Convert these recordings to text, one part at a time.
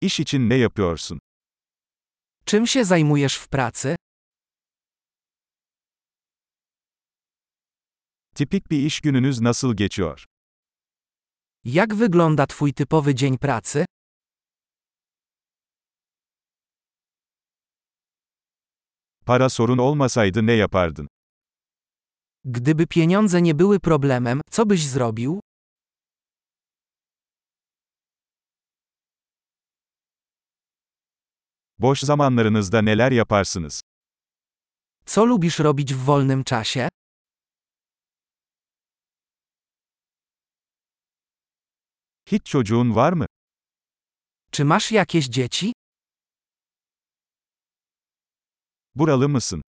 İş için ne yapıyorsun? Czym się zajmujesz w pracy? Tipik bir iş gününüz nasıl geçiyor? Jak wygląda Twój typowy dzień pracy? Para sorun olmasaydı ne yapardın? Gdyby pieniądze nie były problemem, co byś zrobił? Boş zamanlarınızda neler yaparsınız? Co lubisz robić w wolnym czasie? Hiç çocuğun var mı? Czy masz jakieś dzieci? Buralı mısın?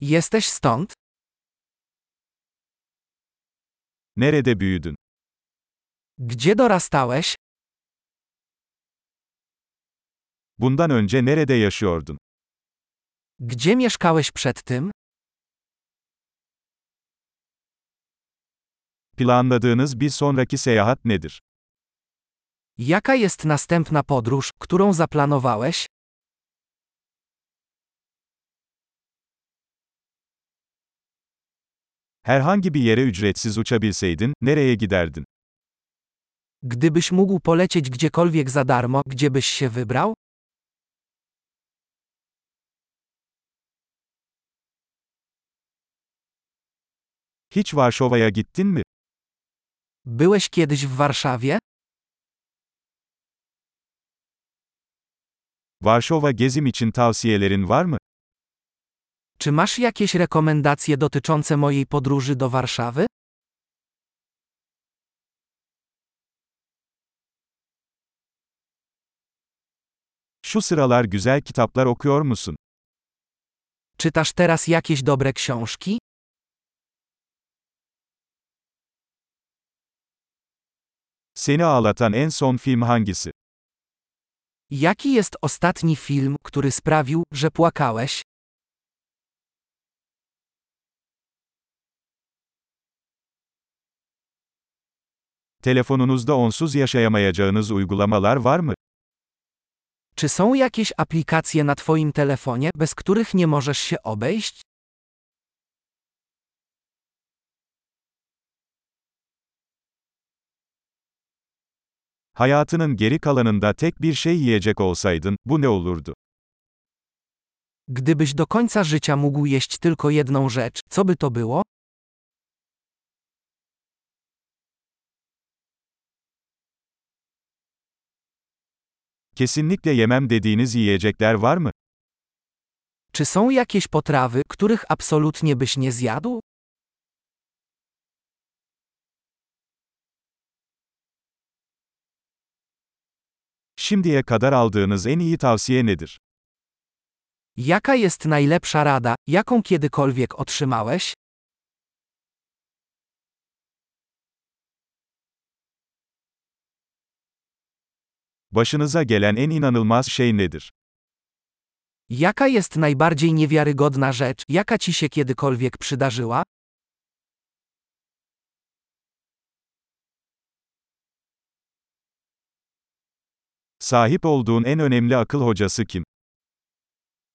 Jesteś stąd? Nerede büyüdün? Gdzie dorastałeś? Bundan önce nerede yaşıyordun? Gdzie mieszkałeś przed tym? Planladığınız bir sonraki seyahat nedir? Jaka jest następna podróż, którą zaplanowałeś? Herhangi bir yere ücretsiz uçabilseydin, nereye giderdin? Gdybyś mógł polecieć gdziekolwiek za darmo, gdzie byś się wybrał? Hiç Varşova'ya gittin mi? Byłeś kiedyś w Warszawie? Varşova gezim için tavsiyelerin var mı? Czy masz jakieś rekomendacje dotyczące mojej podróży do Warszawy? Şu sıralar güzel kitaplar okuyor musun? Czytasz teraz jakieś dobre książki? Seni ağlatan en son film hangisi? Jaki jest ostatni film, który sprawił, że płakałeś? Telefonunuzda onsuz yaşayamayacağınız uygulamalar var mı? Czy są jakieś aplikacje na Twoim telefonie, bez których nie możesz się obejść? Hayatının geri kalanında tek bir şey yiyecek olsaydın, bu ne olurdu? Gdybyś do końca życia mógł jeść tylko jedną rzecz, co by to było? Kesinlikle yemem dediğiniz yiyecekler var mı? Czy są jakieś potrawy, których absolutnie byś nie zjadł? Şimdiye kadar aldığınız en iyi tavsiye nedir? Jaka jest najlepsza rada, jaką kiedykolwiek otrzymałeś? Başınıza gelen en inanılmaz şey nedir? Jaka jest najbardziej niewiarygodna rzecz, jaka ci się kiedykolwiek przydarzyła? Sahip olduğun en önemli akıl hocası kim?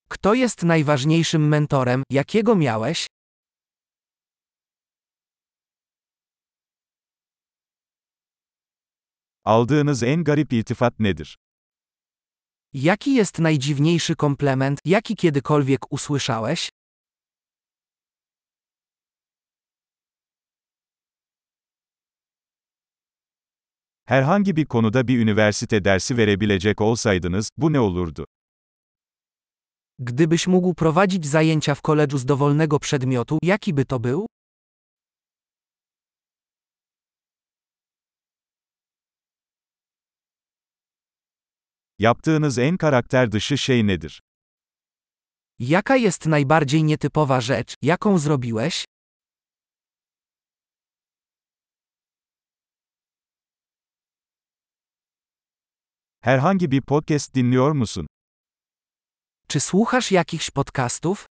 Kto jest najważniejszym mentorem, jakiego miałeś? Aldığınız en garip iltifat nedir? Jaki jest najdziwniejszy komplement, jaki kiedykolwiek usłyszałeś? Herhangi bir konuda bir üniversite dersi verebilecek olsaydınız, bu ne olurdu? Gdybyś mógł prowadzić zajęcia w koledżu z dowolnego przedmiotu, jaki by to był? Yaptığınız en karakter dışı şey nedir? Jaka jest najbardziej nietypowa rzecz, jaką zrobiłeś? Herhangi bir podcast dinliyor musun? Czy słuchasz jakichś podcastów?